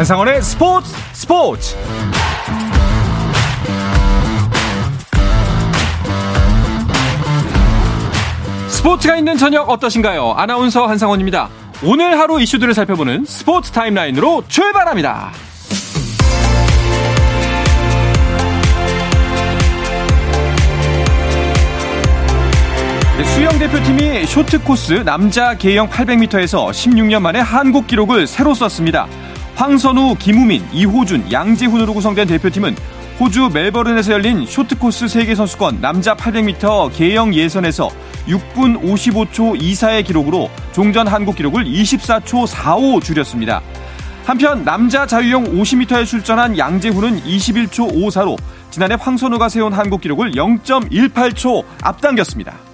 한상원의 스포츠 스포츠 스포츠가 있는 저녁 어떠신가요? 아나운서 한상원입니다. 오늘 하루 이슈들을 살펴보는 스포츠 타임라인으로 출발합니다. 네, 수영 대표팀이 쇼트코스 남자 계영 800m에서 16년 만에 한국 기록을 새로 썼습니다. 황선우, 김우민, 이호준, 양재훈으로 구성된 대표팀은 호주 멜버른에서 열린 쇼트코스 세계선수권 남자 800m 계영 예선에서 6분 55초 24의 기록으로 종전 한국 기록을 24초 45 줄였습니다. 한편 남자 자유형 50m에 출전한 양재훈은 21초 54로 지난해 황선우가 세운 한국 기록을 0.18초 앞당겼습니다.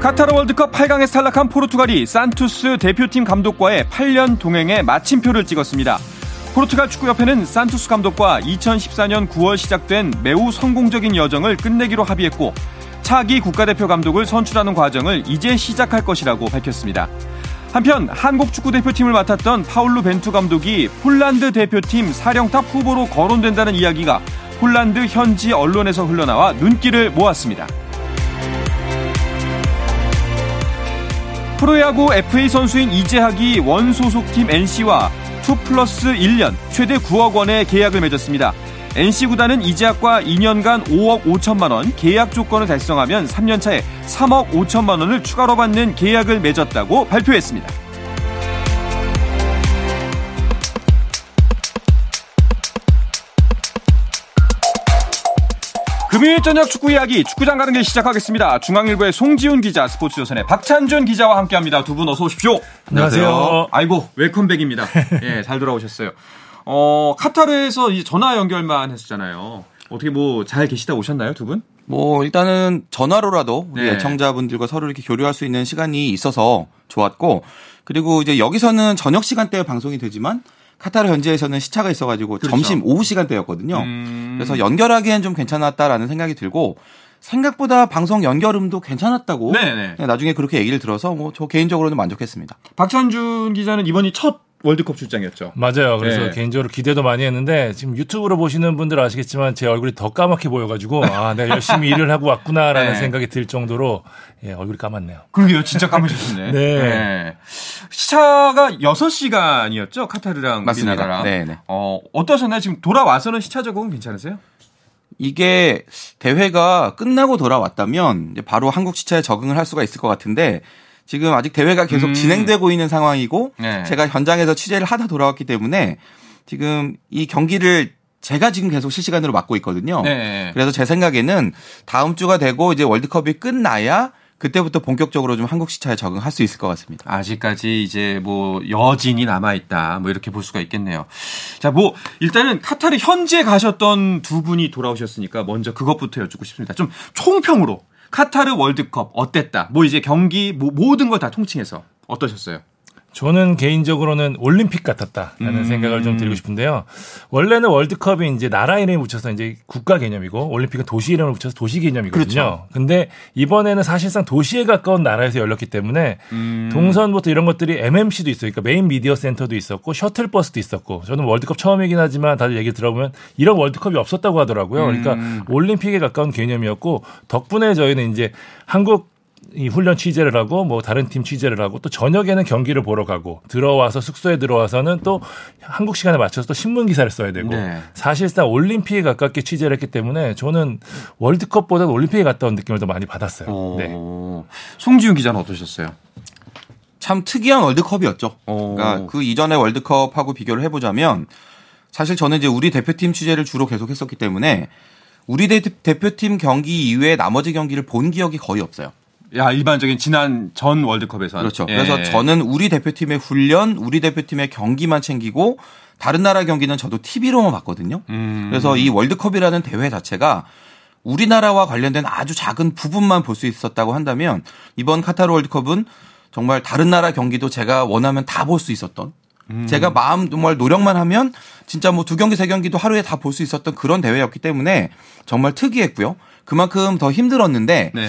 카타르 월드컵 8강에서 탈락한 포르투갈이 산투스 대표팀 감독과의 8년 동행에 마침표를 찍었습니다. 포르투갈 축구협회는 산투스 감독과 2014년 9월 시작된 매우 성공적인 여정을 끝내기로 합의했고 차기 국가대표 감독을 선출하는 과정을 이제 시작할 것이라고 밝혔습니다. 한편 한국 축구 대표팀을 맡았던 파울루 벤투 감독이 폴란드 대표팀 사령탑 후보로 거론된다는 이야기가 폴란드 현지 언론에서 흘러나와 눈길을 모았습니다. 프로야구 FA 선수인 이재학이 원 소속팀 NC와 2 플러스 1년 최대 9억 원의 계약을 맺었습니다. NC 구단은 이재학과 2년간 5억 5천만 원 계약 조건을 달성하면 3년 차에 3억 5천만 원을 추가로 받는 계약을 맺었다고 발표했습니다. 금요일 저녁 축구 이야기 축구장 가는 길 시작하겠습니다. 중앙일보의 송지훈 기자, 스포츠조선의 박찬준 기자와 함께합니다. 두 분 어서 오십시오. 안녕하세요. 아이고 웰컴백입니다. 예, 잘 돌아오셨어요. 어 카타르에서 이 전화 연결만 했었잖아요. 어떻게 뭐 잘 계시다 오셨나요, 두 분? 뭐 일단은 전화로라도 우리 네. 애청자분들과 서로 이렇게 교류할 수 있는 시간이 있어서 좋았고 그리고 이제 여기서는 저녁 시간대에 방송이 되지만 카타르 현지에서는 시차가 있어가지고 그렇죠. 점심 오후 시간대였거든요. 음. 그래서 연결하기엔 좀 괜찮았다라는 생각이 들고 생각보다 방송 연결음도 괜찮았다고 네네. 그냥 나중에 그렇게 얘기를 들어서 뭐 저 개인적으로는 만족했습니다. 박찬준 기자는 이번이 첫 월드컵 출장이었죠. 맞아요. 그래서 네. 개인적으로 기대도 많이 했는데 지금 유튜브로 보시는 분들 아시겠지만 제 얼굴이 더 까맣게 보여가지고 아 내가 열심히 일을 하고 왔구나라는 네. 생각이 들 정도로 예, 얼굴이 까맣네요. 그러게요. 진짜 까매셨네. 네. 시차가 6 시간이었죠? 카타르랑 맞습니다. 우리나라랑. 네, 네. 어, 어떠셨나요? 지금 돌아와서는 시차 적응은 괜찮으세요? 이게 대회가 끝나고 돌아왔다면 바로 한국 시차에 적응을 할 수가 있을 것 같은데 지금 아직 대회가 계속 음. 진행되고 있는 상황이고 네. 제가 현장에서 취재를 하다 돌아왔기 때문에 지금 이 경기를 제가 지금 계속 실시간으로 맡고 있거든요. 네. 그래서 제 생각에는 다음 주가 되고 이제 월드컵이 끝나야 그때부터 본격적으로 좀 한국 시차에 적응할 수 있을 것 같습니다. 아직까지 이제 뭐 여진이 남아 있다. 뭐 이렇게 볼 수가 있겠네요. 자, 뭐 일단은 카타르 현지에 가셨던 두 분이 돌아오셨으니까 먼저 그것부터 여쭙고 싶습니다. 좀 총평으로 카타르 월드컵 어땠다? 뭐 이제 경기 뭐 모든 걸 다 통칭해서 어떠셨어요? 저는 개인적으로는 올림픽 같았다라는 음. 생각을 좀 드리고 싶은데요. 원래는 월드컵이 이제 나라 이름을 붙여서 이제 국가 개념이고 올림픽은 도시 이름을 붙여서 도시 개념이거든요. 그렇죠. 근데 이번에는 사실상 도시에 가까운 나라에서 열렸기 때문에 음. 동선부터 이런 것들이 MMC도 있어요. 그러니까 메인 미디어 센터도 있었고 셔틀 버스도 있었고 저는 월드컵 처음이긴 하지만 다들 얘기 들어보면 이런 월드컵이 없었다고 하더라고요. 그러니까 음. 올림픽에 가까운 개념이었고 덕분에 저희는 이제 한국 이 훈련 취재를 하고 뭐 다른 팀 취재를 하고 또 저녁에는 경기를 보러 가고 들어와서 숙소에 들어와서는 또 한국 시간에 맞춰서 또 신문 기사를 써야 되고 네. 사실상 올림픽에 가깝게 취재를 했기 때문에 저는 월드컵보다 올림픽에 갔다 온 느낌을 더 많이 받았어요. 네. 어, 송지훈 기자는 어떠셨어요? 참 특이한 월드컵이었죠. 어. 그러니까 그 이전의 월드컵하고 비교를 해보자면 사실 저는 이제 우리 대표팀 취재를 주로 계속했었기 때문에 우리 대, 대표팀 경기 이외에 나머지 경기를 본 기억이 거의 없어요. 야, 일반적인 지난 전 월드컵에서는. 그렇죠. 예. 그래서 저는 우리 대표팀의 훈련, 우리 대표팀의 경기만 챙기고 다른 나라 경기는 저도 TV로만 봤거든요. 음. 그래서 이 월드컵이라는 대회 자체가 우리나라와 관련된 아주 작은 부분만 볼 수 있었다고 한다면 이번 카타르 월드컵은 정말 다른 나라 경기도 제가 원하면 다 볼 수 있었던 음. 제가 마음 정말 노력만 하면 진짜 뭐 두 경기 세 경기도 하루에 다 볼 수 있었던 그런 대회였기 때문에 정말 특이했고요. 그만큼 더 힘들었는데 네.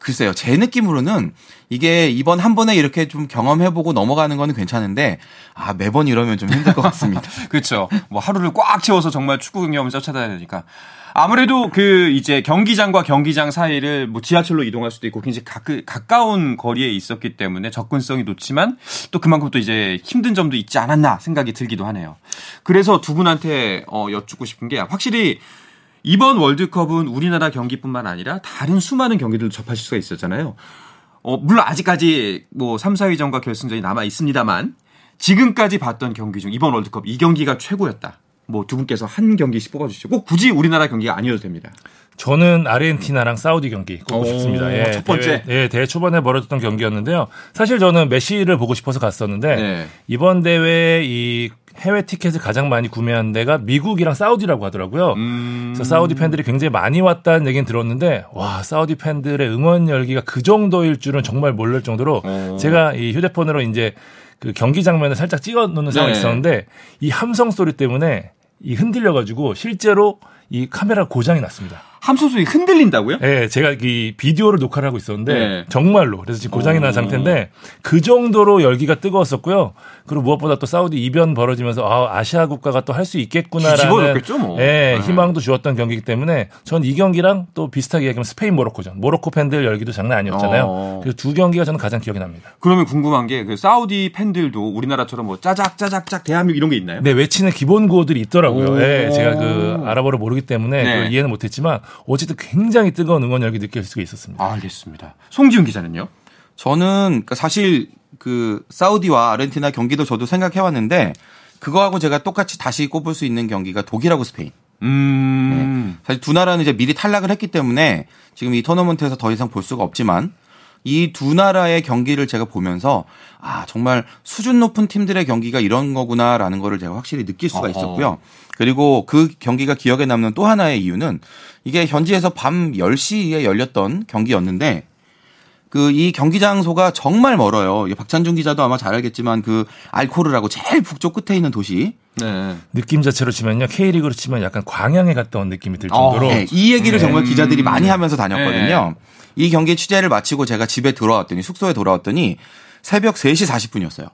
글쎄요. 제 느낌으로는 이게 이번 한 번에 이렇게 좀 경험해보고 넘어가는 거는 괜찮은데 아 매번 이러면 좀 힘들 것 같습니다. 그렇죠. 뭐 하루를 꽉 채워서 정말 축구 경험을 쫓아다녀야 되니까. 아무래도 그 이제 경기장과 경기장 사이를 뭐 지하철로 이동할 수도 있고 굉장히 가, 가까운 거리에 있었기 때문에 접근성이 높지만 또 그만큼 또 이제 힘든 점도 있지 않았나 생각이 들기도 하네요. 그래서 두 분한테 어 여쭙고 싶은 게 확실히 이번 월드컵은 우리나라 경기뿐만 아니라 다른 수많은 경기들도 접하실 수가 있었잖아요. 어, 물론 아직까지 뭐 3, 4위전과 결승전이 남아 있습니다만 지금까지 봤던 경기 중 이번 월드컵 이 경기가 최고였다. 뭐 두 분께서 한 경기씩 뽑아주시죠. 꼭 굳이 우리나라 경기가 아니어도 됩니다. 저는 아르헨티나랑 사우디 경기 오, 싶습니다. 예, 첫 번째. 대회, 예, 대회 초반에 벌어졌던 경기였는데요. 사실 저는 메시를 보고 싶어서 갔었는데 네. 이번 대회 이 해외 티켓을 가장 많이 구매한 데가 미국이랑 사우디라고 하더라고요. 음. 그래서 사우디 팬들이 굉장히 많이 왔다는 얘기는 들었는데 와 사우디 팬들의 응원 열기가 그 정도일 줄은 정말 몰랄 정도로 오. 제가 이 휴대폰으로 이제 그 경기 장면을 살짝 찍어 놓는 상황이 네. 있었는데 이 함성 소리 때문에 이 흔들려 가지고 실제로 이 카메라 고장이 났습니다. 소리 흔들린다고요? 예, 제가 이 비디오를 녹화를 하고 있었는데 네. 정말로 그래서 지금 고장이 오. 난 상태인데 그 정도로 열기가 뜨거웠었고요. 그리고 무엇보다 또 사우디 이변 벌어지면서 아, 아시아 국가가 또 할 수 있겠구나라는 뭐. 예, 네. 희망도 주었던 경기이기 때문에 전 이 경기랑 또 비슷하게 얘기하면 스페인 모로코전. 모로코 팬들 열기도 장난 아니었잖아요. 어. 그래서 두 경기가 저는 가장 기억에 납니다. 그러면 궁금한 게 그 사우디 팬들도 우리나라처럼 뭐 짜작 짜작 짝 대한민국 이런 게 있나요? 네, 외치는 기본 구호들이 있더라고요. 오. 예, 제가 그 아랍어를 모르기 때문에 네. 이해는 못했지만 어쨌든 굉장히 뜨거운 응원 열기 느낄 수가 있었습니다. 아, 알겠습니다. 송지훈 기자는요? 저는 그러니까 사실 그 사우디와 아르헨티나 경기도 저도 생각해 왔는데 그거하고 제가 똑같이 다시 꼽을 수 있는 경기가 독일하고 스페인. 음. 사실 두 나라는 이제 미리 탈락을 했기 때문에 지금 이 토너먼트에서 더 이상 볼 수가 없지만 이 두 나라의 경기를 제가 보면서 아 정말 수준 높은 팀들의 경기가 이런 거구나라는 거를 제가 확실히 느낄 수가. 있었고요. 그리고 그 경기가 기억에 남는 또 하나의 이유는 이게 현지에서 밤 10시에 열렸던 경기였는데 그 이 경기 장소가 정말 멀어요. 박찬준 기자도 아마 잘 알겠지만 그 알코르라고 제일 북쪽 끝에 있는 도시. 네. 느낌 자체로 치면요. K리그로 치면 약간 광양에 갔다 온 느낌이 들 정도로 네, 이 얘기를 네. 정말 기자들이 많이 하면서 다녔거든요. 네. 이 경기 취재를 마치고 제가 집에 돌아왔더니 숙소에 돌아왔더니 새벽 3시 40분이었어요.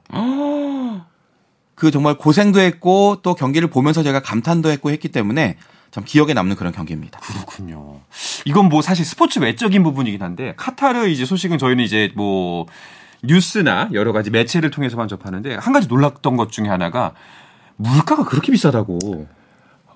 그 정말 고생도 했고 또 경기를 보면서 제가 감탄도 했고 했기 때문에 참 기억에 남는 그런 경기입니다. 그렇군요. 이건 뭐 사실 스포츠 외적인 부분이긴 한데 카타르 이제 소식은 저희는 이제 뭐 뉴스나 여러 가지 매체를 통해서만 접하는데 한 가지 놀랐던 것 중에 하나가 물가가 그렇게 비싸다고.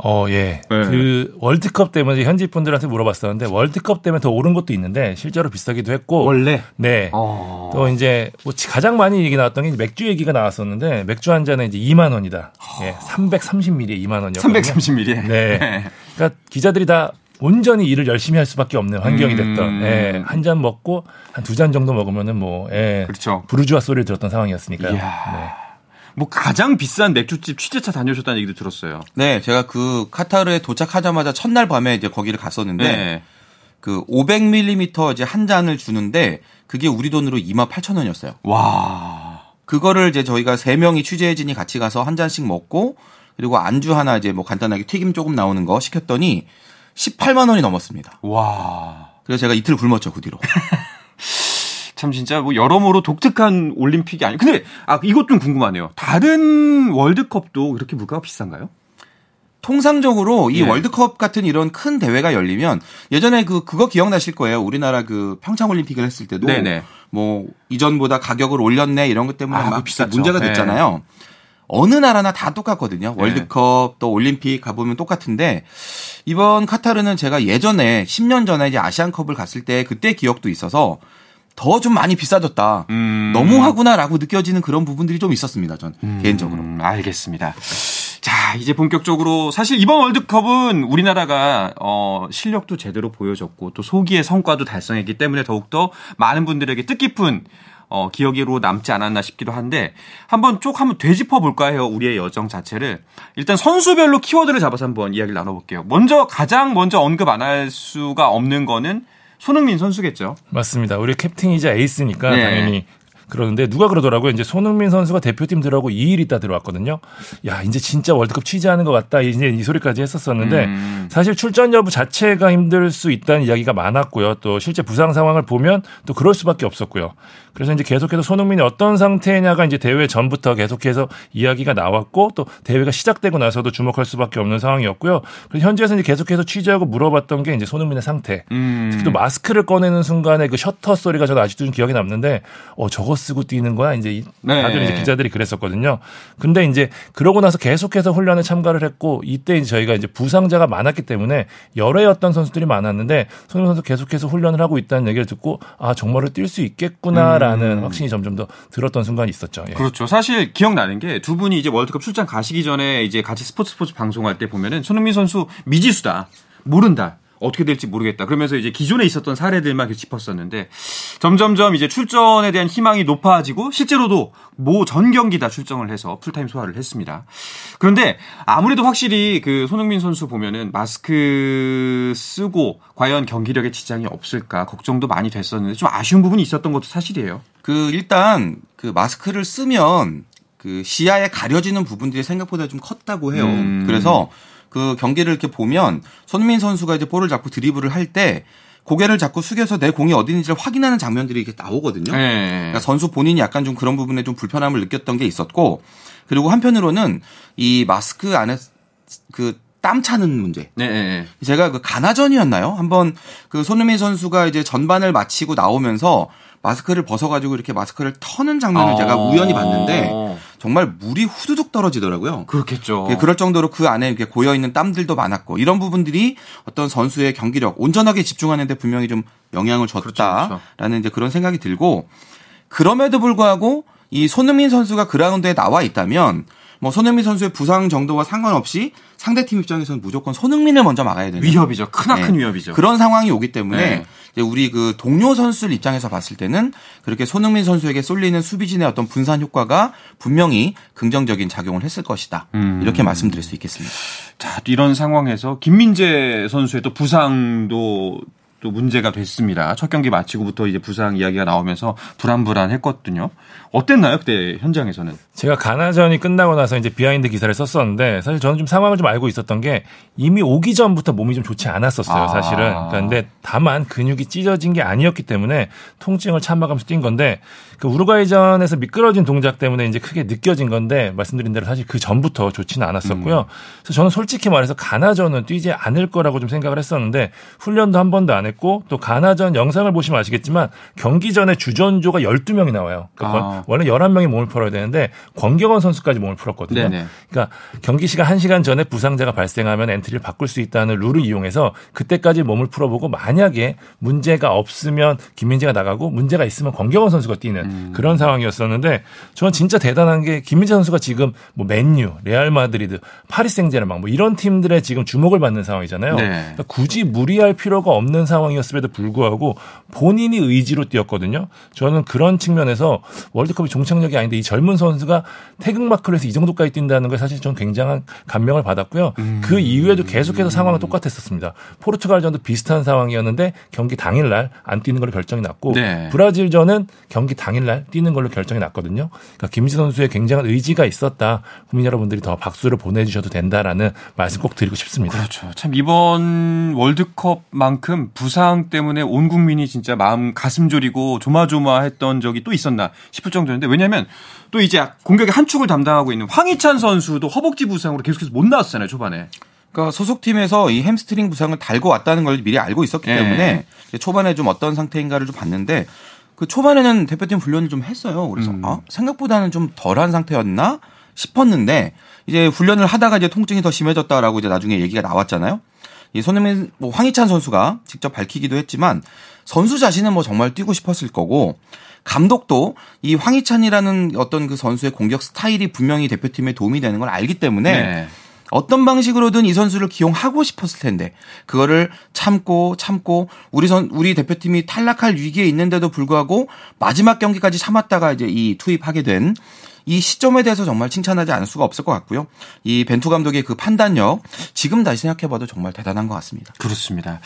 어, 예. 네. 그 월드컵 때문에 현지 분들한테 물어봤었는데 월드컵 때문에 더 오른 것도 있는데 실제로 비싸기도 했고 원래. 네. 어. 또 이제 뭐 가장 많이 얘기 나왔던 게 맥주 얘기가 나왔었는데 맥주 한 잔에 이제 2만 원이다. 예. 330ml에 2만 원이었거든요. 330ml. 네. 그러니까 기자들이 다 온전히 일을 열심히 할 수밖에 없는 환경이 됐던. 음. 예. 한 잔 먹고 한 두 잔 정도 먹으면은 뭐 예. 그렇죠. 부르주아 소리를 들었던 상황이었으니까요. 이야. 네. 뭐 가장 비싼 맥주집 취재차 다녀오셨다는 얘기도 들었어요. 네, 제가 그 카타르에 도착하자마자 첫날 밤에 이제 거기를 갔었는데 네. 그 500ml 이제 한 잔을 주는데 그게 우리 돈으로 2만 8천 원이었어요. 와. 그거를 이제 저희가 세 명이 취재진이 같이 가서 한 잔씩 먹고 그리고 안주 하나 이제 뭐 간단하게 튀김 조금 나오는 거 시켰더니 18만 원이 넘었습니다. 와. 그래서 제가 이틀 굶었죠 그 뒤로. 참 진짜 뭐 여러모로 독특한 올림픽이 아니. 근데 아 이것 좀 궁금하네요. 다른 월드컵도 그렇게 물가가 비싼가요? 통상적으로 이 예. 월드컵 같은 이런 큰 대회가 열리면 예전에 그 그거 기억나실 거예요. 우리나라 그 평창 올림픽을 했을 때도 네네. 뭐 이전보다 가격을 올렸네 이런 것 때문에 아, 막 비쌌죠. 문제가 네. 됐잖아요. 어느 나라나 다 똑같거든요. 네. 월드컵 또 올림픽 가보면 똑같은데 이번 카타르는 제가 예전에 10년 전에 이제 아시안컵을 갔을 때 그때 기억도 있어서 더 좀 많이 비싸졌다. 음. 너무하구나라고 느껴지는 그런 부분들이 좀 있었습니다. 전 개인적으로. 음, 알겠습니다. 자, 이제 본격적으로 사실 이번 월드컵은 우리나라가 어 실력도 제대로 보여줬고 또 소기의 성과도 달성했기 때문에 더욱더 많은 분들에게 뜻깊은 어 기억으로 남지 않았나 싶기도 한데 한번 쭉 한번 되짚어 볼까 해요. 우리의 여정 자체를. 일단 선수별로 키워드를 잡아서 한번 이야기를 나눠 볼게요. 먼저 가장 먼저 언급 안 할 수가 없는 거는 손흥민 선수겠죠. 맞습니다. 우리 캡틴이자 에이스니까 네. 당연히 그러는데 누가 그러더라고요. 이제 손흥민 선수가 대표팀 들어가고 2일 있다 들어왔거든요. 야, 이제 진짜 월드컵 취재하는 것 같다. 이제 이 소리까지 했었었는데 음. 사실 출전 여부 자체가 힘들 수 있다는 이야기가 많았고요. 또 실제 부상 상황을 보면 또 그럴 수밖에 없었고요. 그래서 이제 계속해서 손흥민이 어떤 상태냐가 이제 대회 전부터 계속해서 이야기가 나왔고 또 대회가 시작되고 나서도 주목할 수밖에 없는 상황이었고요. 그래서 현지에서 이제 계속해서 취재하고 물어봤던 게 이제 손흥민의 상태. 음. 특히 또 마스크를 꺼내는 순간에 그 셔터 소리가 저도 아직도 좀 기억에 남는데 어 저거 쓰고 뛰는 거야 이제 이- 네. 다들 이제 기자들이 그랬었거든요. 근데 이제 그러고 나서 계속해서 훈련에 참가를 했고 이때 이제 저희가 이제 부상자가 많았기 때문에 어떤 선수들이 많았는데 손흥민 선수 계속해서 훈련을 하고 있다는 얘기를 듣고 아 정말로 뛸 수 있겠구나라는 확신이 점점 더 들었던 순간이 있었죠. 예. 그렇죠. 사실 기억나는 게 두 분이 이제 월드컵 출장 가시기 전에 이제 같이 스포츠 스포츠 방송할 때 보면은 손흥민 선수 미지수다. 모른다. 어떻게 될지 모르겠다. 그러면서 이제 기존에 있었던 사례들만 짚었었는데 점점점 이제 출전에 대한 희망이 높아지고 실제로도 모 전 경기 다 출정을 해서 풀타임 소화를 했습니다. 그런데 아무래도 확실히 그 손흥민 선수 보면은 마스크 쓰고 과연 경기력에 지장이 없을까 걱정도 많이 됐었는데 좀 아쉬운 부분이 있었던 것도 사실이에요. 그 일단 그 마스크를 쓰면 그 시야에 가려지는 부분들이 생각보다 좀 컸다고 해요. 음. 그래서 그 경기를 이렇게 보면 손흥민 선수가 이제 볼을 잡고 드리블을 할 때 고개를 자꾸 숙여서 내 공이 어디 있는지를 확인하는 장면들이 이렇게 나오거든요. 네. 그러니까 선수 본인이 약간 좀 그런 부분에 좀 불편함을 느꼈던 게 있었고 그리고 한편으로는 이 마스크 안에 그 땀 차는 문제. 네, 네, 네. 제가 그 가나전이었나요? 한번 그 손흥민 선수가 이제 전반을 마치고 나오면서 마스크를 벗어가지고 이렇게 마스크를 터는 장면을 제가 우연히 봤는데 어. 정말 물이 후두둑 떨어지더라고요. 그렇겠죠. 예, 그럴 정도로 그 안에 이렇게 고여 있는 땀들도 많았고 이런 부분들이 어떤 선수의 경기력 온전하게 집중하는데 분명히 좀 영향을 그렇죠, 줬다라는 이제 그런 생각이 들고 그럼에도 불구하고 이 손흥민 선수가 그라운드에 나와 있다면 뭐 손흥민 선수의 부상 정도와 상관없이 상대팀 입장에서는 무조건 손흥민을 먼저 막아야 되는 위협이죠. 크나큰 네. 위협이죠. 그런 상황이 오기 때문에 네. 이제 우리 그 동료 선수들 입장에서 봤을 때는 그렇게 손흥민 선수에게 쏠리는 수비진의 어떤 분산 효과가 분명히 긍정적인 작용을 했을 것이다. 음. 이렇게 말씀드릴 수 있겠습니다. 자, 이런 상황에서 김민재 선수의 또 부상도 또 문제가 됐습니다. 첫 경기 마치고부터 이제 부상 이야기가 나오면서 불안불안했거든요. 어땠나요? 그때 현장에서는? 제가 가나전이 끝나고 나서 이제 비하인드 기사를 썼었는데 사실 저는 좀 상황을 좀 알고 있었던 게 이미 오기 전부터 몸이 좀 좋지 않았었어요, 아. 사실은. 그러니까 근데 다만 근육이 찢어진 게 아니었기 때문에 통증을 참아가면서 뛴 건데 그 우루과이전에서 미끄러진 동작 때문에 이제 크게 느껴진 건데 말씀드린 대로 사실 그 전부터 좋지는 않았었고요. 그래서 저는 솔직히 말해서 가나전은 뛰지 않을 거라고 좀 생각을 했었는데 훈련도 한 번도 안 했고 또 가나전 영상을 보시면 아시겠지만 경기 전에 주전조가 12명이 나와요. 그러니까 아. 원래 11명이 몸을 풀어야 되는데 권경원 선수까지 몸을 풀었거든요. 네네. 그러니까 경기 시간 1시간 전에 부상자가 발생하면 엔트리를 바꿀 수 있다는 룰을 이용해서 그때까지 몸을 풀어보고 만약에 문제가 없으면 김민재가 나가고 문제가 있으면 권경원 선수가 뛰는 음. 그런 상황이었었는데 저는 진짜 대단한 게 김민재 선수가 지금 뭐 맨유, 레알 마드리드, 파리 생제르맹 뭐 이런 팀들의 지금 주목을 받는 상황이잖아요. 네. 그러니까 굳이 무리할 필요가 없는 상황 이었음에도 불구하고 본인이 의지로 뛰었거든요. 저는 그런 측면에서 월드컵이 종착역이 아닌데 이 젊은 선수가 태극마크를 해서 이 정도까지 뛴다는 걸 사실 저는 굉장한 감명을 받았고요. 음. 그 이후에도 계속해서 상황은 똑같았었습니다. 포르투갈전도 비슷한 상황이었는데 경기 당일날 안 뛰는 걸로 결정이 났고 네. 브라질전은 경기 당일날 뛰는 걸로 결정이 났거든요. 그러니까 김지 선수의 굉장한 의지가 있었다. 국민 여러분들이 더 박수를 보내주셔도 된다라는 말씀 꼭 드리고 싶습니다. 그렇죠. 참 이번 월드컵만큼 부상 때문에 온 국민이 진짜 마음 가슴 졸이고 조마조마했던 적이 또 있었나 싶을 정도였는데 왜냐하면 또 이제 공격의 한 축을 담당하고 있는 황희찬 선수도 허벅지 부상으로 계속해서 못 나왔잖아요 초반에. 그러니까 소속팀에서 이 햄스트링 부상을 달고 왔다는 걸 미리 알고 있었기 예. 때문에 초반에 좀 어떤 상태인가를 좀 봤는데 그 초반에는 대표팀 훈련을 좀 했어요. 그래서 음. 아, 생각보다는 좀 덜한 상태였나 싶었는데 이제 훈련을 하다가 이제 통증이 더 심해졌다라고 이제 나중에 얘기가 나왔잖아요. 이 손흥민 뭐 황희찬 선수가 직접 밝히기도 했지만 선수 자신은 뭐 정말 뛰고 싶었을 거고 감독도 이 황희찬이라는 어떤 그 선수의 공격 스타일이 분명히 대표팀에 도움이 되는 걸 알기 때문에 네. 어떤 방식으로든 이 선수를 기용하고 싶었을 텐데 그거를 참고 참고 우리 선 우리 대표팀이 탈락할 위기에 있는데도 불구하고 마지막 경기까지 참았다가 이제 이 투입하게 된 이 시점에 대해서 정말 칭찬하지 않을 수가 없을 것 같고요. 이 벤투 감독의 그 판단력 지금 다시 생각해봐도 정말 대단한 것 같습니다. 그렇습니다.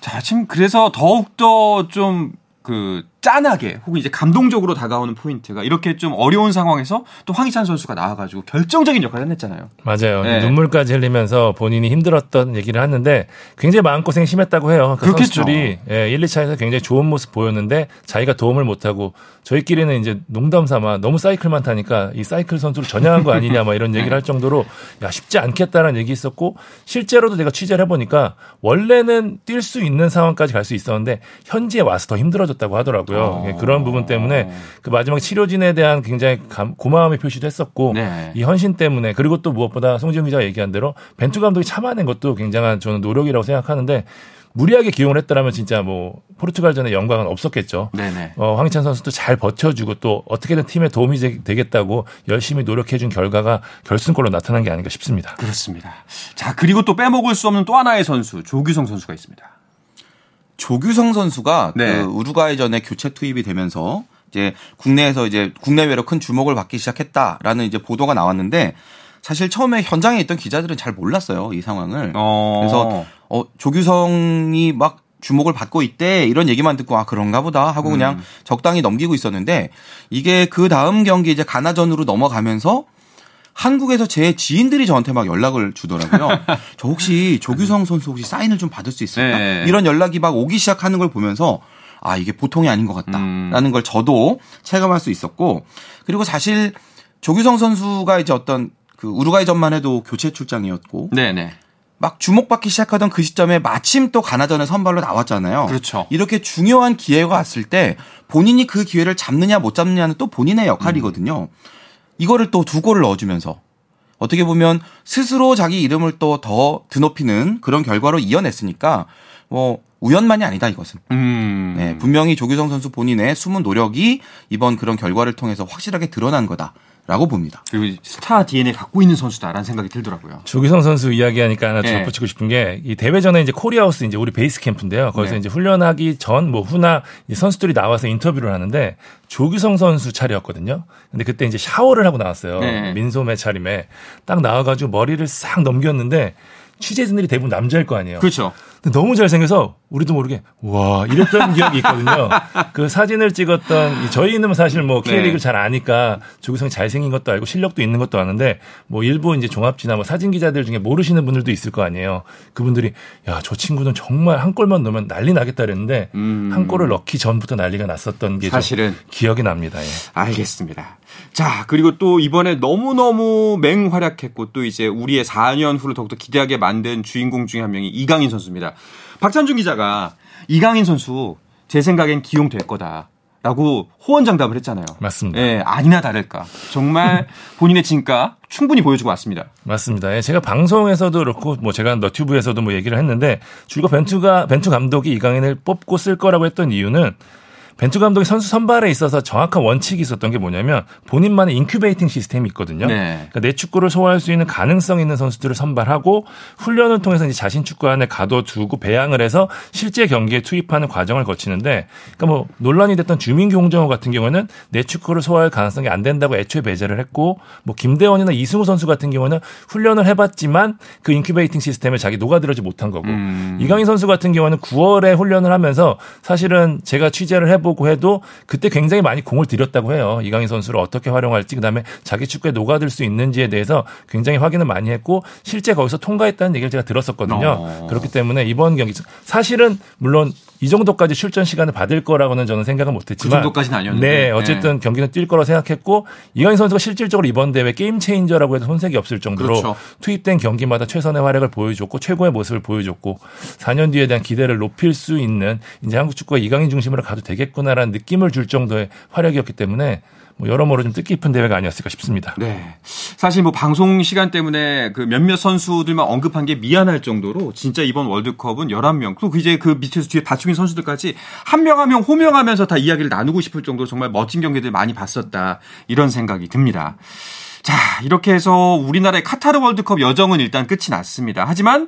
자, 지금 그래서 더욱더 좀그 짠하게 혹은 이제 감동적으로 다가오는 포인트가 이렇게 좀 어려운 상황에서 또 황희찬 선수가 나와가지고 결정적인 역할을 해냈잖아요. 맞아요. 네. 눈물까지 흘리면서 본인이 힘들었던 얘기를 하는데 굉장히 마음고생 심했다고 해요. 그 그렇겠죠. 선수들이 1, 2차에서 굉장히 좋은 모습 보였는데 자기가 도움을 못하고 저희끼리는 이제 농담 삼아 너무 사이클만 타니까 이 사이클 선수를 전향한 거 아니냐 막 이런 얘기를 할 정도로 야 쉽지 않겠다라는 얘기 있었고 실제로도 제가 취재를 해보니까 원래는 뛸 수 있는 상황까지 갈 수 있었는데 현지에 와서 더 힘들어졌다고 하더라고요. 어. 예, 그런 부분 때문에 그 마지막 치료진에 대한 굉장히 감, 고마움의 표시도 했었고 네. 이 헌신 때문에 그리고 또 무엇보다 송지훈 기자가 얘기한 대로 벤투 감독이 참아낸 것도 굉장한 저는 노력이라고 생각하는데 무리하게 기용을 했더라면 진짜 뭐 포르투갈전에 영광은 없었겠죠. 네네. 어, 황희찬 선수도 잘 버텨주고 또 어떻게든 팀에 도움이 되겠다고 열심히 노력해준 결과가 결승골로 나타난 게 아닌가 싶습니다. 그렇습니다. 자 그리고 또 빼먹을 수 없는 또 하나의 선수 조규성 선수가 있습니다. 조규성 선수가 네. 그 우루과이전에 교체 투입이 되면서 이제 국내에서 이제 국내외로 큰 주목을 받기 시작했다라는 이제 보도가 나왔는데 사실 처음에 현장에 있던 기자들은 잘 몰랐어요 이 상황을. 어. 그래서 어 조규성이 막 주목을 받고 있대 이런 얘기만 듣고 아 그런가 보다 하고 그냥 음. 적당히 넘기고 있었는데 이게 그 다음 경기 이제 가나전으로 넘어가면서 한국에서 제 지인들이 저한테 막 연락을 주더라고요. 저 혹시 조규성 선수 혹시 사인을 좀 받을 수 있을까? 네. 이런 연락이 막 오기 시작하는 걸 보면서 아 이게 보통이 아닌 것 같다라는 음. 걸 저도 체감할 수 있었고 그리고 사실 조규성 선수가 이제 어떤 그 우루과이전만 해도 교체 출장이었고 네네. 막 주목받기 시작하던 그 시점에 마침 또 가나전에 선발로 나왔잖아요. 그렇죠. 이렇게 중요한 기회가 왔을 때 본인이 그 기회를 잡느냐 못 잡느냐는 또 본인의 역할이거든요. 음. 이거를 또 두 골을 넣어주면서 어떻게 보면 스스로 자기 이름을 또 더 드높이는 그런 결과로 이어냈으니까 뭐 우연만이 아니다 이것은. 음. 네, 분명히 조규성 선수 본인의 숨은 노력이 이번 그런 결과를 통해서 확실하게 드러난 거다. 라고 봅니다. 그리고 스타 DNA 갖고 있는 선수다라는 생각이 들더라고요. 조규성 선수 이야기하니까 하나 네. 덧붙이고 싶은 게 이 대회 전에 이제 코리아하우스 이제 우리 베이스 캠프인데요. 거기서 네. 이제 훈련하기 전 뭐 후나 선수들이 나와서 인터뷰를 하는데 조규성 선수 차례였거든요. 근데 그때 이제 샤워를 하고 나왔어요. 네. 민소매 차림에 딱 나와가지고 머리를 싹 넘겼는데 취재진들이 대부분 남자일 거 아니에요. 그렇죠. 너무 잘생겨서 우리도 모르게 와 이랬던 기억이 있거든요. 그 사진을 찍었던 저희는 사실 뭐 K리그를 네. 잘 아니까 조규성이 잘생긴 것도 알고 실력도 있는 것도 아는데 뭐 일부 이제 종합지나 뭐 사진 기자들 중에 모르시는 분들도 있을 거 아니에요. 그분들이 야 저 친구는 정말 한 골만 넣으면 난리 나겠다 그랬는데 음. 한 골을 넣기 전부터 난리가 났었던 게 사실은 기억이 납니다. 예. 알겠습니다. 자 그리고 또 이번에 너무 너무 맹활약했고 또 이제 우리의 4년 후를 더욱더 기대하게 만든 주인공 중에 한 명이 이강인 선수입니다. 박찬준 기자가 이강인 선수 제 생각엔 기용될 거다. 라고 호언장담을 했잖아요. 맞습니다. 예, 아니나 다를까. 정말 본인의 진가 충분히 보여주고 왔습니다. 맞습니다. 예, 제가 방송에서도 그렇고 뭐 제가 너튜브에서도 뭐 얘기를 했는데 줄거 벤투가 벤투 감독이 이강인을 뽑고 쓸 거라고 했던 이유는 벤투 감독이 선수 선발에 있어서 정확한 원칙이 있었던 게 뭐냐면 본인만의 incubating 시스템이 있거든요. 네. 그러니까 내 축구를 소화할 수 있는 가능성 있는 선수들을 선발하고 훈련을 통해서 이제 자신 축구 안에 가둬두고 배양을 해서 실제 경기에 투입하는 과정을 거치는데 그러니까 뭐 논란이 됐던 주민규 홍정호 같은 경우는 내 축구를 소화할 가능성이 안 된다고 애초에 배제를 했고 뭐 김대원이나 이승우 선수 같은 경우는 훈련을 해봤지만 그 incubating 시스템에 자기 녹아들어지 못한 거고 음. 이강인 선수 같은 경우는 9월에 훈련을 하면서 사실은 제가 취재를 해 해보고 해도 그때 굉장히 많이 공을 들였다고 해요. 이강인 선수를 어떻게 활용할지 그다음에 자기 축구에 녹아들 수 있는지에 대해서 굉장히 확인을 많이 했고 실제 거기서 통과했다는 얘기를 제가 들었었거든요. 어. 그렇기 때문에 이번 경기 사실은 물론 이 정도까지 출전 시간을 받을 거라고는 저는 생각은 못했지만 그 정도까지는 아니었는데 네 어쨌든 네. 경기는 뛸 거라 생각했고 이강인 선수가 실질적으로 이번 대회 게임 체인저라고 해도 손색이 없을 정도로 그렇죠. 투입된 경기마다 최선의 활약을 보여줬고 최고의 모습을 보여줬고 4년 뒤에 대한 기대를 높일 수 있는 이제 한국 축구가 이강인 중심으로 가도 되겠구나라는 느낌을 줄 정도의 활약이었기 때문에 뭐 여러모로 좀 뜻깊은 대회가 아니었을까 싶습니다. 네. 사실 뭐 방송 시간 때문에 그 몇몇 선수들만 언급한 게 미안할 정도로 진짜 이번 월드컵은 11명 또그 이제 그 밑에서 뒤에 받쳐진 선수들까지 한명 한명 호명하면서 다 이야기를 나누고 싶을 정도로 정말 멋진 경기들 많이 봤었다. 이런 생각이 듭니다. 자, 이렇게 해서 우리나라의 카타르 월드컵 여정은 일단 끝이 났습니다. 하지만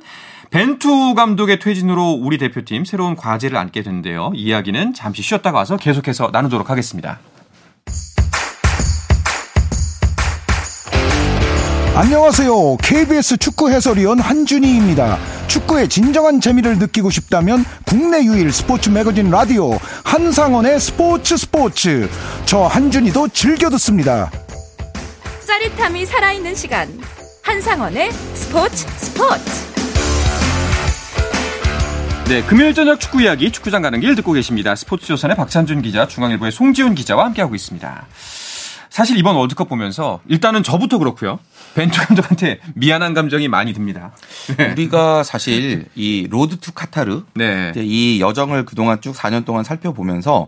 벤투 감독의 퇴진으로 우리 대표팀 새로운 과제를 안게 되는데요. 이야기는 잠시 쉬었다가 와서 계속해서 나누도록 하겠습니다. 안녕하세요. KBS 축구 해설위원 한준희입니다. 축구의 진정한 재미를 느끼고 싶다면 국내 유일 스포츠 매거진 라디오 한상원의 스포츠 스포츠 저 한준이도 즐겨 듣습니다. 짜릿함이 살아있는 시간 한상원의 스포츠 스포츠 네, 금요일 저녁 축구 이야기 축구장 가는 길 듣고 계십니다. 스포츠 조선의 박찬준 기자, 중앙일보의 송지훈 기자와 함께하고 있습니다. 사실 이번 월드컵 보면서 일단은 저부터 그렇고요. 벤투 감독한테 미안한 감정이 많이 듭니다. 네. 우리가 사실 이 Road to Qatar 네. 이 여정을 그동안 쭉 4년 동안 살펴보면서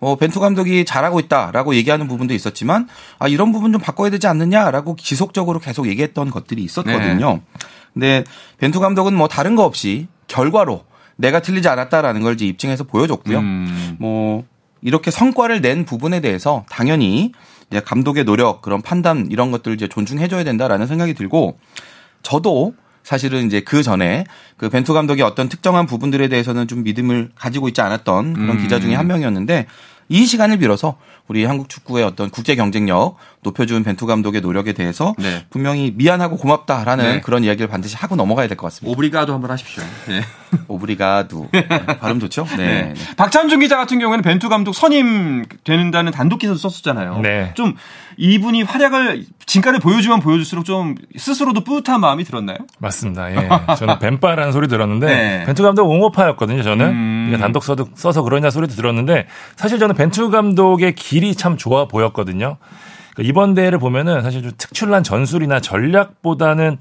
어, 벤투 감독이 잘하고 있다라고 얘기하는 부분도 있었지만 아 이런 부분 좀 바꿔야 되지 않느냐라고 지속적으로 계속 얘기했던 것들이 있었거든요. 네. 근데 벤투 감독은 뭐 다른 거 없이 결과로 내가 틀리지 않았다라는 걸 이제 입증해서 보여줬고요. 음. 뭐 이렇게 성과를 낸 부분에 대해서 당연히 이제 감독의 노력, 그런 판단 이런 것들을 이제 존중해줘야 된다라는 생각이 들고 저도 사실은 이제 그 전에 그 벤투 감독이 어떤 특정한 부분들에 대해서는 좀 믿음을 가지고 있지 않았던 그런 음. 기자 중에 한 명이었는데 이 시간을 빌어서 우리 한국 축구의 어떤 국제 경쟁력 높여준 벤투 감독의 노력에 대해서 네. 분명히 미안하고 고맙다라는 네. 그런 이야기를 반드시 하고 넘어가야 될 것 같습니다. 오브리가도 한번 하십시오. 네. 오브리가도 발음 좋죠? 네. 네. 박찬준 기자 같은 경우에는 벤투 감독 선임 되는다는 단독 기사도 썼었잖아요. 네. 좀 이분이 활약을 진가를 보여주면 보여줄수록 좀 스스로도 뿌듯한 마음이 들었나요? 맞습니다. 예. 저는 벤빠라는 소리 들었는데 네. 벤투 감독 옹호파였거든요. 저는 음. 단독 써도, 써서 그러냐 소리도 들었는데 사실 저는 벤투 감독의 길이 참 좋아 보였거든요. 그러니까 이번 대회를 보면은 사실 좀 특출난 전술이나 전략보다는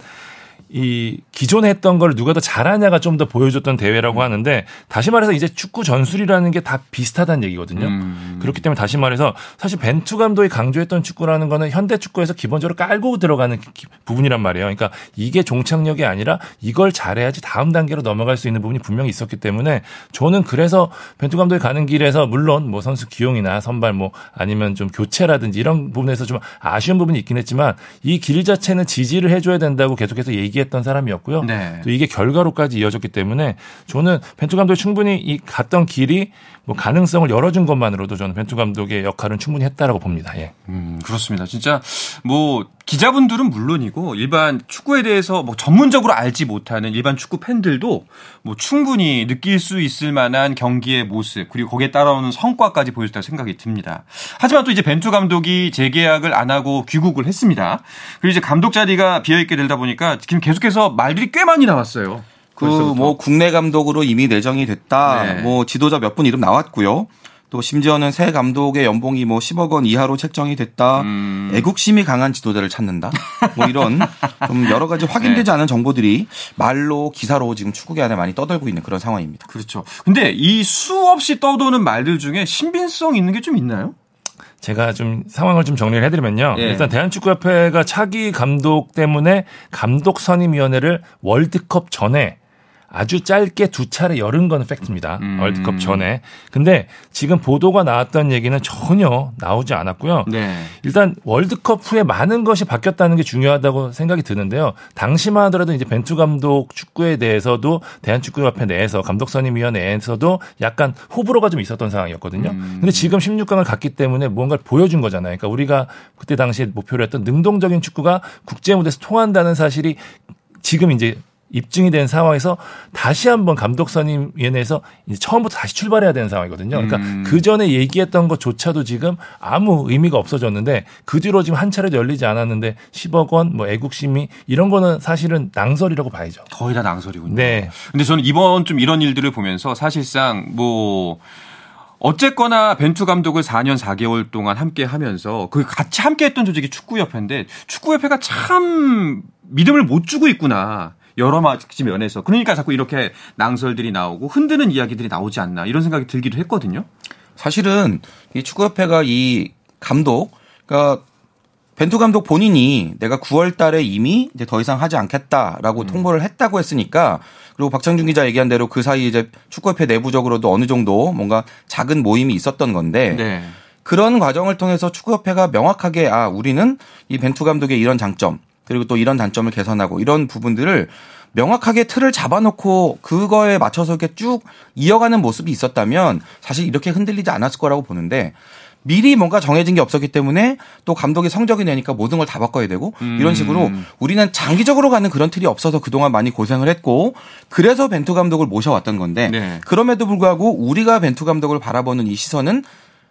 이 기존에 했던 걸 누가 더 잘하냐가 좀 더 보여줬던 대회라고 음. 하는데 다시 말해서 이제 축구 전술이라는 게 다 비슷하다는 얘기거든요. 음. 그렇기 때문에 다시 말해서 사실 벤투 감독이 강조했던 축구라는 거는 현대 축구에서 기본적으로 깔고 들어가는 부분이란 말이에요. 그러니까 이게 종착역이 아니라 이걸 잘해야지 다음 단계로 넘어갈 수 있는 부분이 분명히 있었기 때문에 저는 그래서 벤투 감독이 가는 길에서 물론 뭐 선수 기용이나 선발 뭐 아니면 좀 교체라든지 이런 부분에서 좀 아쉬운 부분이 있긴 했지만 이 길 자체는 지지를 해줘야 된다고 계속해서 얘기 했던 사람이었고요. 네. 또 이게 결과로까지 이어졌기 때문에 저는 벤투 감독이 충분히 이 갔던 길이 뭐 가능성을 열어준 것만으로도 저는 벤투 감독의 역할은 충분히 했다라고 봅니다. 예. 음, 그렇습니다. 진짜 뭐 기자분들은 물론이고 일반 축구에 대해서 뭐 전문적으로 알지 못하는 일반 축구 팬들도 뭐 충분히 느낄 수 있을 만한 경기의 모습 그리고 거기에 따라오는 성과까지 보여줬다고 생각이 듭니다. 하지만 또 이제 벤투 감독이 재계약을 안 하고 귀국을 했습니다. 그리고 이제 감독 자리가 비어 있게 되다 보니까 지금 계속해서 말들이 꽤 많이 나왔어요. 그 뭐 국내 감독으로 이미 내정이 됐다. 네. 뭐 지도자 몇 분 이름 나왔고요. 또 심지어는 새 감독의 연봉이 뭐 10억 원 이하로 책정이 됐다. 음. 애국심이 강한 지도자를 찾는다. 뭐 이런 좀 여러 가지 확인되지 네. 않은 정보들이 말로 기사로 지금 축구계 안에 많이 떠돌고 있는 그런 상황입니다. 그렇죠. 근데 이 수없이 떠도는 말들 중에 신빙성 있는 게 좀 있나요? 제가 좀 상황을 좀 정리를 해드리면요. 예. 일단 대한축구협회가 차기 감독 때문에 감독 선임위원회를 월드컵 전에 아주 짧게 두 차례 열은 건 팩트입니다. 음. 월드컵 전에. 근데 지금 보도가 나왔던 얘기는 전혀 나오지 않았고요. 네. 일단 월드컵 후에 많은 것이 바뀌었다는 게 중요하다고 생각이 드는데요. 당시만 하더라도 이제 벤투 감독 축구에 대해서도 대한축구협회 내에서 감독선임위원회에서도 약간 호불호가 좀 있었던 상황이었거든요. 음. 근데 지금 16강을 갔기 때문에 무언가를 보여준 거잖아요. 그러니까 우리가 그때 당시에 목표로 했던 능동적인 축구가 국제 무대에서 통한다는 사실이 지금 이제 입증이 된 상황에서 다시 한번 감독 선임위원회에서 이제 처음부터 다시 출발해야 되는 상황이거든요. 그러니까 음. 그 전에 얘기했던 것조차도 지금 아무 의미가 없어졌는데 그 뒤로 지금 한 차례도 열리지 않았는데 10억 원, 뭐 애국심이 이런 거는 사실은 낭설이라고 봐야죠. 거의 다 낭설이군요. 네. 근데 저는 이번 좀 이런 일들을 보면서 사실상 뭐 어쨌거나 벤투 감독을 4년 4개월 동안 함께 하면서 그 같이 함께 했던 조직이 축구협회인데 축구협회가 참 믿음을 못 주고 있구나. 여러 가지 면에서 그러니까 자꾸 이렇게 낭설들이 나오고 흔드는 이야기들이 나오지 않나 이런 생각이 들기도 했거든요. 사실은 이 축구협회가 이 감독 그러니까 벤투 감독 본인이 내가 9월 달에 이미 이제 더 이상 하지 않겠다라고 음. 통보를 했다고 했으니까 그리고 박창준 기자 얘기한 대로 그 사이 이제 축구협회 내부적으로도 어느 정도 뭔가 작은 모임이 있었던 건데 네. 그런 과정을 통해서 축구협회가 명확하게 아 우리는 이 벤투 감독의 이런 장점 그리고 또 이런 단점을 개선하고 이런 부분들을 명확하게 틀을 잡아놓고 그거에 맞춰서 이렇게 쭉 이어가는 모습이 있었다면 사실 이렇게 흔들리지 않았을 거라고 보는데 미리 뭔가 정해진 게 없었기 때문에 또 감독이 성적이 내니까 모든 걸 다 바꿔야 되고 음. 이런 식으로 우리는 장기적으로 가는 그런 틀이 없어서 그동안 많이 고생을 했고 그래서 벤투 감독을 모셔왔던 건데 네. 그럼에도 불구하고 우리가 벤투 감독을 바라보는 이 시선은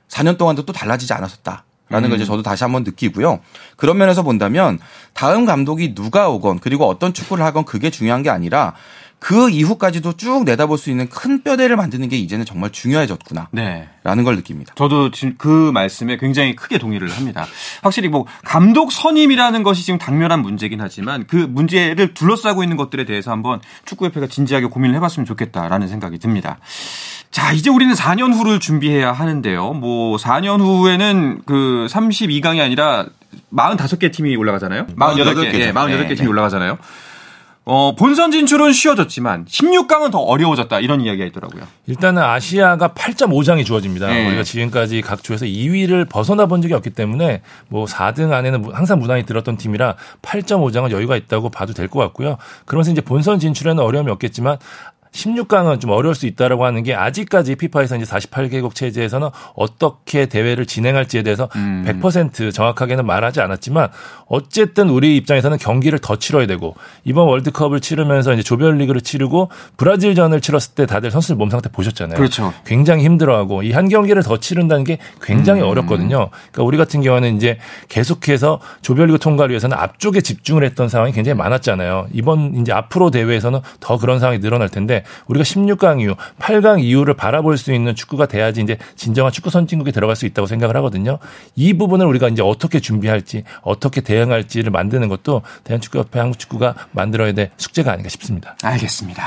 4년 동안도 또 달라지지 않았었다. 라는 음. 걸 이제 저도 다시 한번 느끼고요. 그런 면에서 본다면 다음 감독이 누가 오건 그리고 어떤 축구를 하건 그게 중요한 게 아니라 그 이후까지도 쭉 내다볼 수 있는 큰 뼈대를 만드는 게 이제는 정말 중요해졌구나. 네. 라는 걸 느낍니다. 저도 지금 그 말씀에 굉장히 크게 동의를 합니다. 확실히 뭐 감독 선임이라는 것이 지금 당면한 문제긴 하지만 그 문제를 둘러싸고 있는 것들에 대해서 한번 축구협회가 진지하게 고민을 해봤으면 좋겠다라는 생각이 듭니다. 자, 이제 우리는 4년 후를 준비해야 하는데요. 뭐 4년 후에는 그 32강이 아니라 45개 팀이 올라가잖아요. 48개, 48개 죠. 예, 48개 네, 팀이 네. 올라가잖아요. 어, 본선 진출은 쉬워졌지만 16강은 더 어려워졌다. 이런 이야기가 있더라고요. 일단은 아시아가 8.5장이 주어집니다. 네. 우리가 지금까지 각 조에서 2위를 벗어나 본 적이 없기 때문에 뭐 4등 안에는 항상 무난히 들었던 팀이라 8.5장은 여유가 있다고 봐도 될 것 같고요. 그러면서 이제 본선 진출에는 어려움이 없겠지만 16강은 좀 어려울 수 있다라고 하는 게 아직까지 피파에서 이제 48개국 체제에서는 어떻게 대회를 진행할지에 대해서 100% 정확하게는 말하지 않았지만 어쨌든 우리 입장에서는 경기를 더 치러야 되고 이번 월드컵을 치르면서 이제 조별리그를 치르고 브라질전을 치렀을 때 다들 선수들 몸 상태 보셨잖아요. 그렇죠. 굉장히 힘들어하고 이 한 경기를 더 치른다는 게 굉장히 어렵거든요. 그러니까 우리 같은 경우는 이제 계속해서 조별리그 통과를 위해서는 앞쪽에 집중을 했던 상황이 굉장히 많았잖아요. 이번 이제 앞으로 대회에서는 더 그런 상황이 늘어날 텐데 우리가 16강 이후, 8강 이후를 바라볼 수 있는 축구가 돼야지 이제 진정한 축구 선진국에 들어갈 수 있다고 생각을 하거든요. 이 부분을 우리가 이제 어떻게 준비할지, 어떻게 대응할지를 만드는 것도 대한축구협회 한국 축구가 만들어야 될 숙제가 아닌가 싶습니다. 알겠습니다.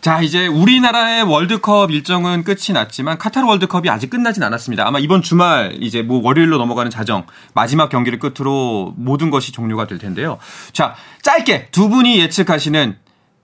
자, 이제 우리나라의 월드컵 일정은 끝이 났지만 카타르 월드컵이 아직 끝나진 않았습니다. 아마 이번 주말 이제 뭐 월요일로 넘어가는 자정 마지막 경기를 끝으로 모든 것이 종료가 될 텐데요. 자, 짧게 두 분이 예측하시는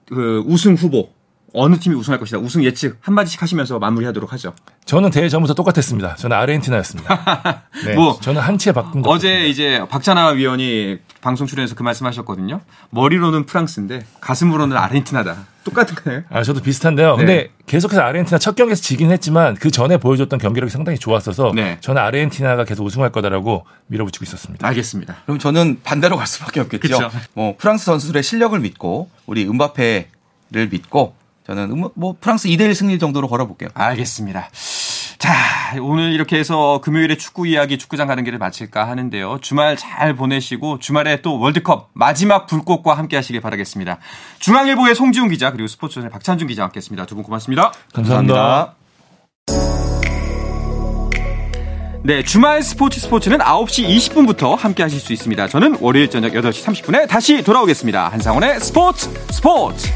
그 우승 후보 어느 팀이 우승할 것이다. 우승 예측 한마디씩 하시면서 마무리하도록 하죠. 저는 대회 전부터 똑같았습니다. 저는 아르헨티나였습니다. 네, 뭐, 저는 한치의 바꿈 도 어제 이제 박찬하 위원이 방송 출연해서 그 말씀하셨거든요. 머리로는 프랑스인데 가슴으로는 아르헨티나다. 똑같은가요? 아, 저도 비슷한데요. 근데 네. 계속해서 아르헨티나 첫 경기에서 지긴 했지만 그 전에 보여줬던 경기력이 상당히 좋았어서 네. 저는 아르헨티나가 계속 우승할 거다라고 밀어붙이고 있었습니다. 알겠습니다. 그럼 저는 반대로 갈 수밖에 없겠죠. 그쵸. 뭐 프랑스 선수들의 실력을 믿고 우리 음바페를 믿고 저는 음- 뭐 프랑스 2대1 승리 정도로 걸어볼게요. 알겠습니다. 자, 오늘 이렇게 해서 금요일에 축구 이야기 축구장 가는 길을 마칠까 하는데요. 주말 잘 보내시고 주말에 또 월드컵 마지막 불꽃과 함께 하시길 바라겠습니다. 중앙일보의 송지훈 기자 그리고 스포츠존의 박찬준 기자와 함께했습니다. 두 분 고맙습니다. 감사합니다. 네, 주말 스포츠 스포츠는 9시 20분부터 함께 하실 수 있습니다. 저는 월요일 저녁 8시 30분에 다시 돌아오겠습니다. 한상원의 스포츠 스포츠!